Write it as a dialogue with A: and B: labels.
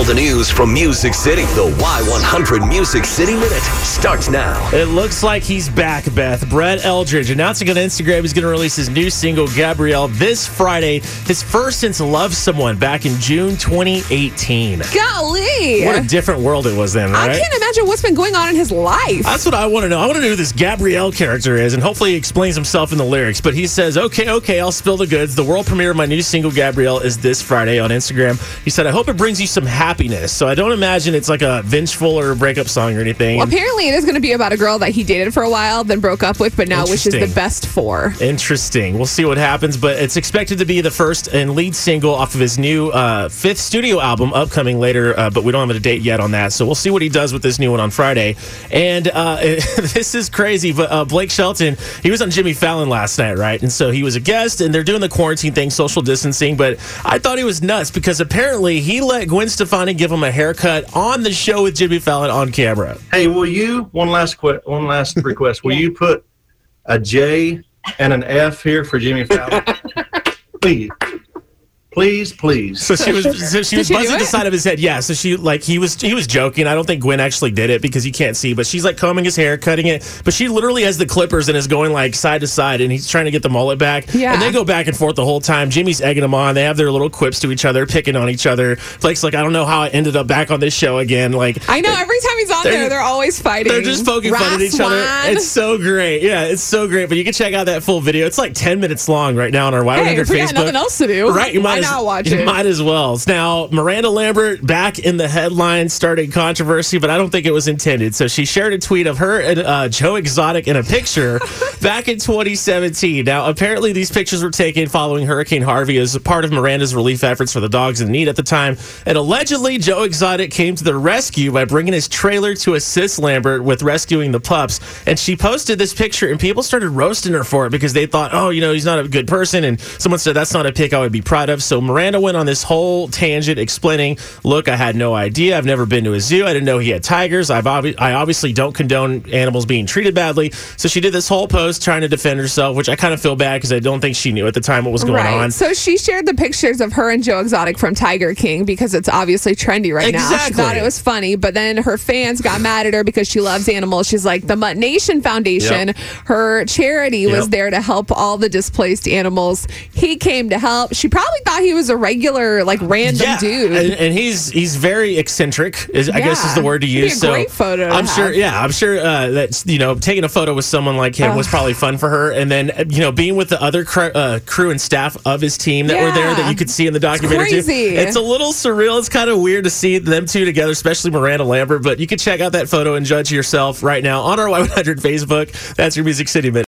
A: All the news from Music City. The Y100 Music City Minute starts now.
B: It looks like he's back, Beth. Brett Eldredge announcing on Instagram he's going to release his new single, Gabrielle, this Friday. His first since Love Someone back in June 2018.
C: Golly.
B: What a different world it was then,
C: I can't imagine what's been going on in his life.
B: That's what I want to know. I want to know who this Gabrielle character is, and hopefully he explains himself in the lyrics. But he says, okay, okay, I'll spill the goods. The world premiere of my new single, Gabrielle, is this Friday on Instagram. He said, I hope it brings you some happiness. So I don't imagine it's like a vengeful or a breakup song or anything.
C: Well, apparently, it is going to be about a girl that he dated for a while, then broke up with, but now wishes the best for.
B: Interesting. We'll see what happens, but it's expected to be the first and lead single off of his new uh, fifth studio album, upcoming later. Uh, but we don't have a date yet on that, so we'll see what he does with this new one on Friday. And uh, this is crazy, but uh, Blake Shelton, he was on Jimmy Fallon last night, right? And so he was a guest, and they're doing the quarantine thing, social distancing. But I thought he was nuts because apparently he let Gwen Stefani give him a haircut on the show with Jimmy Fallon on camera.
D: Hey, will you one last que- one last request? Will you put a J and an F here for Jimmy Fallon? please, please, please.
B: So she was so she was
C: she
B: buzzing the side of his head. Yeah. So she like he was he was joking. I don't think Gwen actually did it because you can't see, but she's like combing his hair, cutting it. But she literally has the clippers and is going like side to side, and he's trying to get the mullet back.
C: Yeah.
B: And they go back and forth the whole time. Jimmy's egging them on. They have their little quips to each other, picking on each other. Blake's like, I don't know how I ended up back on this show again. Like
C: I know every time he's on
B: They're-
C: there, they're always fighting.
B: they're just poking fun at
C: Ross
B: each other. It's so great. Yeah, it's so great. But you can check out that full video. It's like 10 minutes long right now on our Y100
C: Hey, if we
B: Facebook.
C: got nothing else to do,
B: Right, you might
C: why not watch it?
B: might as well. Now, Miranda Lambert back in the headlines, starting controversy, but I don't think it was intended. So she shared a tweet of her and uh, Joe Exotic in a picture back in 2017. Now, apparently, these pictures were taken following Hurricane Harvey as a part of Miranda's relief efforts for the dogs in need at the time. And allegedly, Joe Exotic came to the rescue by bringing his trailer to assist Lambert with rescuing the pups. And she posted this picture, and people started roasting her for it because they thought, oh, you know, he's not a good person. And someone said, that's not a pic I would be proud of. So Miranda went on this whole tangent explaining, look, I had no idea. I've never been to a zoo. I didn't know he had tigers. I've obvi- I obviously don't condone animals being treated badly. So she did this whole post trying to defend herself, which I kind of feel bad because I don't think she knew at the time what was going
C: right.
B: on.
C: So she shared the pictures of her and Joe Exotic from Tiger King because it's obviously trendy right now. She thought it was funny, but then her fans got mad at her because she loves animals. She's like, the Mutt Nation Foundation,
B: Yep.
C: her charity, was there to help all the displaced animals. He came to help. She probably thought he was a regular, like random dude.
B: And, and he's he's very eccentric. Is, I guess is the word to use.
C: a
B: so
C: great photo to
B: I'm sure.
C: have.
B: Yeah, I'm sure uh, that you know taking a photo with someone like him was probably fun for her. And then uh, you know being with the other cr- uh, crew and staff of his team that were there that you could see in the documentary. too.
C: crazy.
B: It's a little surreal. It's kind of weird to see them two together, especially Miranda Lambert. But you can check out that photo and judge yourself right now on our Y100 Facebook. That's your Music City Minute.